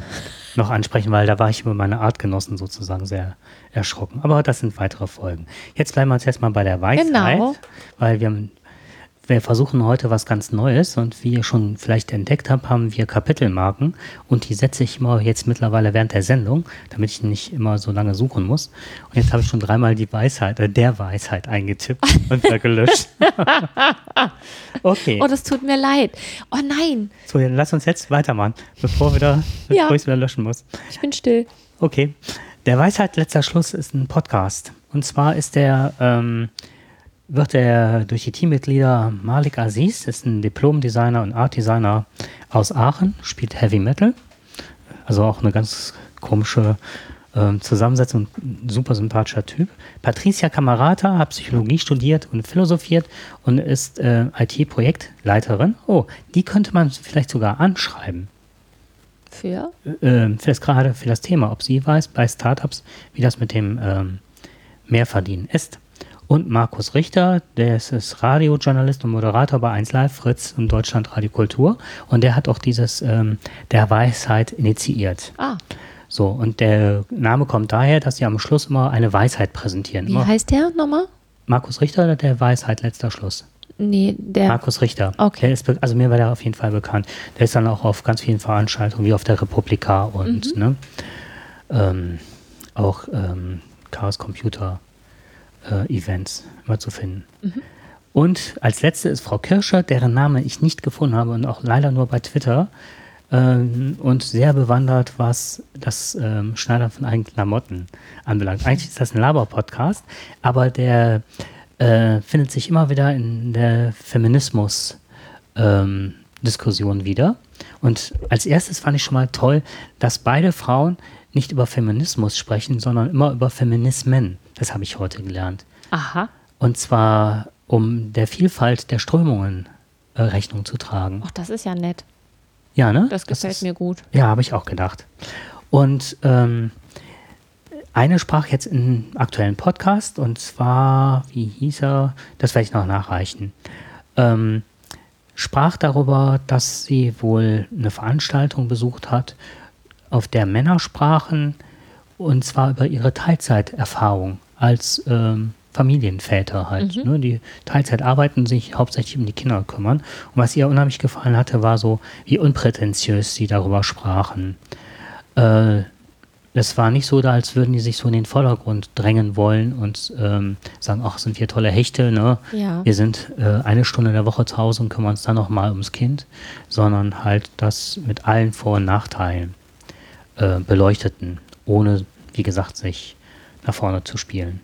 noch ansprechen, weil da war ich über meine Artgenossen sozusagen sehr erschrocken. Aber das sind weitere Folgen. Jetzt bleiben wir uns erstmal bei der Weisheit, genau. weil wir haben wir versuchen heute was ganz Neues und wie ihr schon vielleicht entdeckt habt, haben wir Kapitelmarken und die setze ich immer jetzt mittlerweile während der Sendung, damit ich nicht immer so lange suchen muss. Und jetzt habe ich schon dreimal die Weisheit, äh, der Weisheit eingetippt und wieder gelöscht. okay. Oh, das tut mir leid. Oh nein. So, dann lass uns jetzt weitermachen, bevor, wieder, bevor ja. ich es wieder löschen muss. Ich bin still. Okay. Der Weisheit letzter Schluss ist ein Podcast. Und zwar ist der ähm, wird er durch die Teammitglieder Malik Aziz, ist ein Diplom-Designer und Art-Designer aus Aachen, spielt Heavy Metal. Also auch eine ganz komische äh, Zusammensetzung, super sympathischer Typ. Patricia Camarata hat Psychologie studiert und philosophiert und ist äh, IT-Projektleiterin. Oh, die könnte man vielleicht sogar anschreiben. Für? Äh, für das gerade für das Thema, ob sie weiß bei Startups, wie das mit dem ähm, Mehrverdienen ist und Markus Richter, der ist Radiojournalist und Moderator bei 1 Live, Fritz und Deutschland Radio Kultur. Und der hat auch dieses ähm, Der Weisheit initiiert. Ah. So, und der Name kommt daher, dass sie am Schluss immer eine Weisheit präsentieren. Wie immer. heißt der nochmal? Markus Richter oder der Weisheit letzter Schluss? Nee, der. Markus Richter. Okay. Ist, also mir war der auf jeden Fall bekannt. Der ist dann auch auf ganz vielen Veranstaltungen, wie auf der Republika und mhm. ne, ähm, auch ähm, Chaos Computer äh, Events immer zu finden. Mhm. Und als letzte ist Frau Kirscher, deren Name ich nicht gefunden habe und auch leider nur bei Twitter ähm, und sehr bewandert, was das ähm, Schneidern von eigenen Klamotten anbelangt. Eigentlich ist das ein Laber-Podcast, aber der äh, findet sich immer wieder in der Feminismus-Diskussion ähm, wieder. Und als erstes fand ich schon mal toll, dass beide Frauen nicht über Feminismus sprechen, sondern immer über Feminismen. Das habe ich heute gelernt. Aha. Und zwar, um der Vielfalt der Strömungen äh, Rechnung zu tragen. Ach, das ist ja nett. Ja, ne? Das gefällt das ist, mir gut. Ja, habe ich auch gedacht. Und ähm, eine sprach jetzt im aktuellen Podcast und zwar, wie hieß er? Das werde ich noch nachreichen. Ähm, sprach darüber, dass sie wohl eine Veranstaltung besucht hat, auf der Männer sprachen, und zwar über ihre Teilzeiterfahrung als ähm, Familienväter halt. Mhm. Ne? Die Teilzeit arbeiten, sich hauptsächlich um die Kinder kümmern. Und was ihr unheimlich gefallen hatte, war so, wie unprätentiös sie darüber sprachen. Äh, es war nicht so, da als würden die sich so in den Vordergrund drängen wollen und ähm, sagen, ach, sind wir tolle Hechte, ne? Ja. Wir sind äh, eine Stunde der Woche zu Hause und kümmern uns dann nochmal ums Kind, sondern halt das mit allen Vor- und Nachteilen äh, beleuchteten, ohne, wie gesagt, sich nach vorne zu spielen.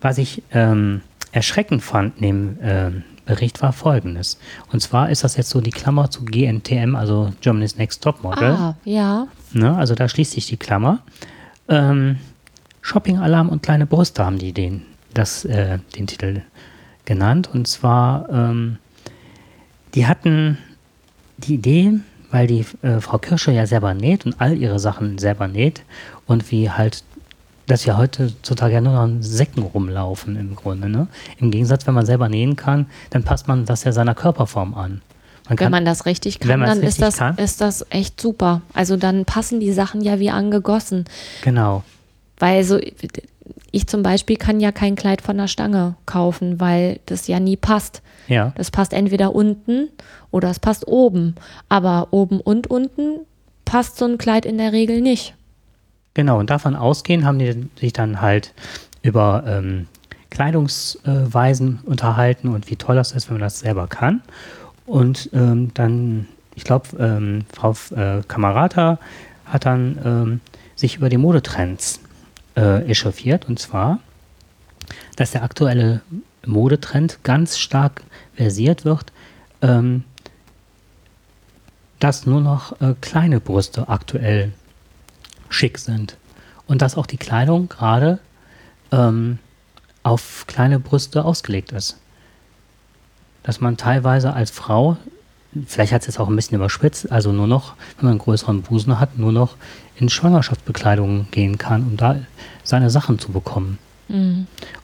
Was ich ähm, erschreckend fand in dem ähm, Bericht war folgendes. Und zwar ist das jetzt so die Klammer zu GNTM, also Germany's Next Top Model. Ah, ja. Ne? Also da schließt sich die Klammer. Ähm, Shopping-Alarm und kleine Brüste haben die den, das, äh, den Titel genannt. Und zwar, ähm, die hatten die Idee, weil die äh, Frau Kirsche ja selber näht und all ihre Sachen selber näht und wie halt, dass wir heutzutage ja nur noch in Säcken rumlaufen im Grunde. Ne? Im Gegensatz, wenn man selber nähen kann, dann passt man das ja seiner Körperform an. Man Wenn kann, man das richtig Wenn kann, dann ist richtig das, kann. ist das echt super. Also dann passen die Sachen ja wie angegossen. genau. Weil so, ich zum Beispiel kann ja kein Kleid von der Stange kaufen, weil das ja nie passt. Ja. Das passt entweder unten oder es passt oben. Aber oben und unten passt so ein Kleid in der Regel nicht. Genau, und davon ausgehend haben die sich dann halt über ähm, Kleidungsweisen unterhalten und wie toll das ist, wenn man das selber kann. Und ähm, dann, ich glaube, ähm, Frau äh, Kamerata hat dann ähm, sich über die Modetrends äh, echauffiert. Und zwar, dass der aktuelle Modetrend ganz stark versiert wird, ähm, dass nur noch äh, kleine Brüste aktuell schick sind. Und dass auch die Kleidung gerade ähm, auf kleine Brüste ausgelegt ist. Dass man teilweise als Frau, vielleicht hat es jetzt auch ein bisschen überspitzt, also nur noch, wenn man einen größeren Busen hat, nur noch in Schwangerschaftsbekleidung gehen kann, um da seine Sachen zu bekommen.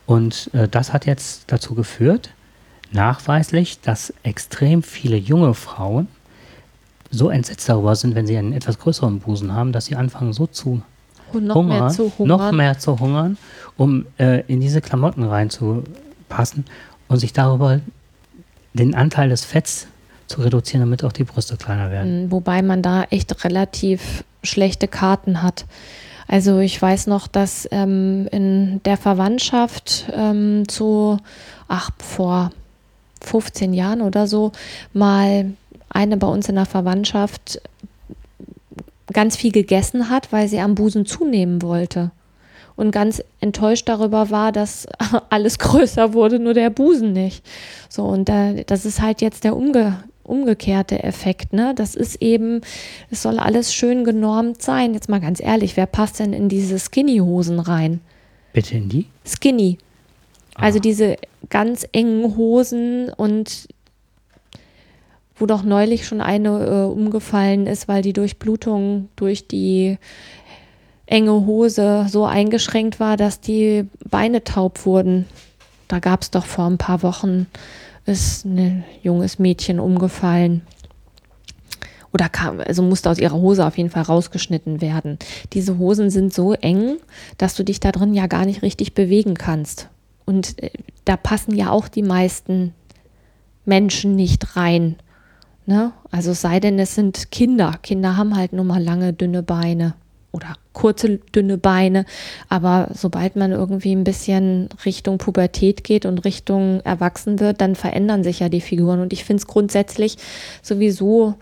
Und äh, das hat jetzt dazu geführt, nachweislich, dass extrem viele junge Frauen so entsetzt darüber sind, wenn sie einen etwas größeren Busen haben, dass sie anfangen so zu Und noch hungern, mehr zu hungern. noch mehr zu hungern, um äh, in diese Klamotten reinzupassen und sich darüber den Anteil des Fetts zu reduzieren, damit auch die Brüste kleiner werden. Mm, Wobei man da echt relativ schlechte Karten hat. Also ich weiß noch, dass ähm, in der Verwandtschaft ähm, zu, ach, vor 15 Jahren oder so, mal eine bei uns in der Verwandtschaft ganz viel gegessen hat, weil sie am Busen zunehmen wollte. Und ganz enttäuscht darüber war, dass alles größer wurde, nur der Busen nicht. So, und da, das ist halt jetzt der umge umgekehrte Effekt, ne? Das ist eben, es soll alles schön genormt sein. Jetzt mal ganz ehrlich, wer passt denn in diese Skinny-Hosen rein? Bitte in die? Skinny. Also diese ganz engen Hosen und wo doch neulich schon eine äh, umgefallen ist, weil die Durchblutung durch die enge Hose so eingeschränkt war, dass die Beine taub wurden. Da gab es doch vor ein paar Wochen, ist ein junges Mädchen umgefallen. Oder kam, also musste aus ihrer Hose auf jeden Fall rausgeschnitten werden. Diese Hosen sind so eng, dass du dich da drin ja gar nicht richtig bewegen kannst. Und äh, da passen ja auch die meisten Menschen nicht rein. Ne? Also sei denn, es sind Kinder. Kinder haben halt nur mal lange, dünne Beine oder kurze, dünne Beine. Aber sobald man irgendwie ein bisschen Richtung Pubertät geht und Richtung Erwachsen wird, dann verändern sich ja die Figuren. Und ich finde es grundsätzlich sowieso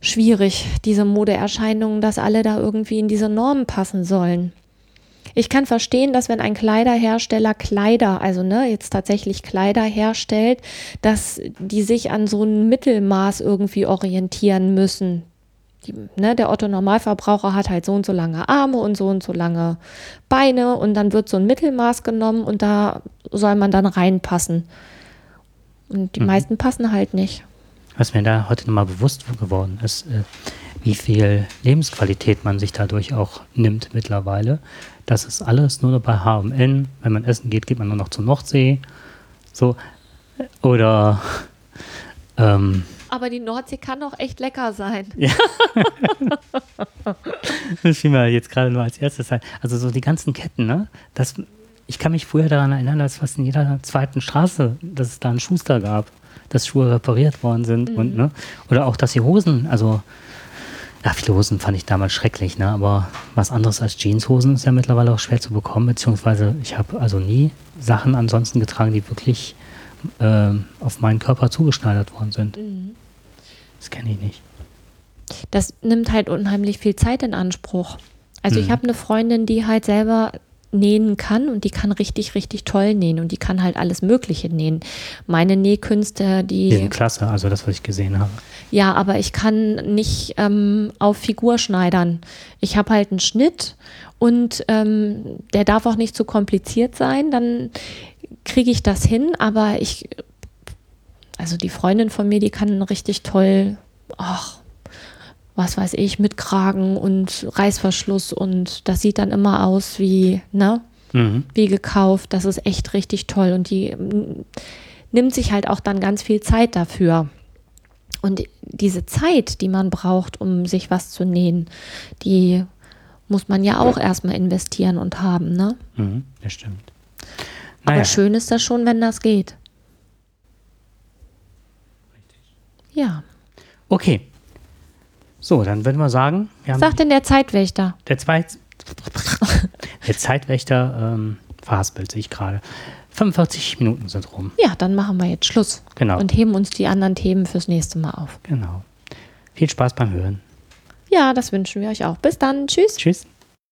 schwierig, diese Modeerscheinungen, dass alle da irgendwie in diese Normen passen sollen. Ich kann verstehen, dass wenn ein Kleiderhersteller Kleider, also ne, jetzt tatsächlich Kleider herstellt, dass die sich an so ein Mittelmaß irgendwie orientieren müssen. Die, ne, der Otto Normalverbraucher hat halt so und so lange Arme und so und so lange Beine und dann wird so ein Mittelmaß genommen und da soll man dann reinpassen. Und die Mhm. meisten passen halt nicht. Was mir da heute nochmal bewusst geworden ist, äh, wie viel Lebensqualität man sich dadurch auch nimmt mittlerweile. Das ist alles nur noch bei H&M. Wenn man essen geht, geht man nur noch zur Nordsee. So. Oder ähm, Aber die Nordsee kann auch echt lecker sein. Das fiel mir jetzt gerade nur als erstes ein. Also so die ganzen Ketten, ne? Das, ich kann mich früher daran erinnern, dass fast in jeder zweiten Straße, dass es da einen Schuster gab, dass Schuhe repariert worden sind und ne? Oder auch, dass die Hosen, also ja, viele Hosen fand ich damals schrecklich, ne? Aber was anderes als Jeanshosen ist ja mittlerweile auch schwer zu bekommen, beziehungsweise ich habe also nie Sachen ansonsten getragen, die wirklich äh, auf meinen Körper zugeschneidert worden sind. Das kenne ich nicht. Das nimmt halt unheimlich viel Zeit in Anspruch. Also ich Mhm. habe eine Freundin, die halt selber nähen kann und die kann richtig, richtig toll nähen und die kann halt alles Mögliche nähen. Meine Nähkünste, Die die, sind klasse, also das, was ich gesehen habe. ja, aber ich kann nicht ähm, auf Figur schneidern. Ich habe halt einen Schnitt und ähm, der darf auch nicht zu kompliziert sein, dann kriege ich das hin, aber ich, also die Freundin von mir, die kann richtig toll, ach, was weiß ich, mit Kragen und Reißverschluss und das sieht dann immer aus wie, ne, Mhm. wie gekauft. Das ist echt richtig toll und die mm, nimmt sich halt auch dann ganz viel Zeit dafür. Und diese Zeit, die man braucht, um sich was zu nähen, die muss man ja auch erstmal investieren und haben, ne? Mhm. Das stimmt. Aber Naja, schön ist das schon, wenn das geht. Ja. okay. So, dann würden wir sagen, wir sagt denn der Zeitwächter? der, Zweit der Zeitwächter ähm, verhaspelt sich gerade. 45 Minuten sind rum. Ja, dann machen wir jetzt Schluss Genau. und heben uns die anderen Themen fürs nächste Mal auf. Genau. Viel Spaß beim Hören. Ja, das wünschen wir euch auch. Bis dann. Tschüss. Tschüss.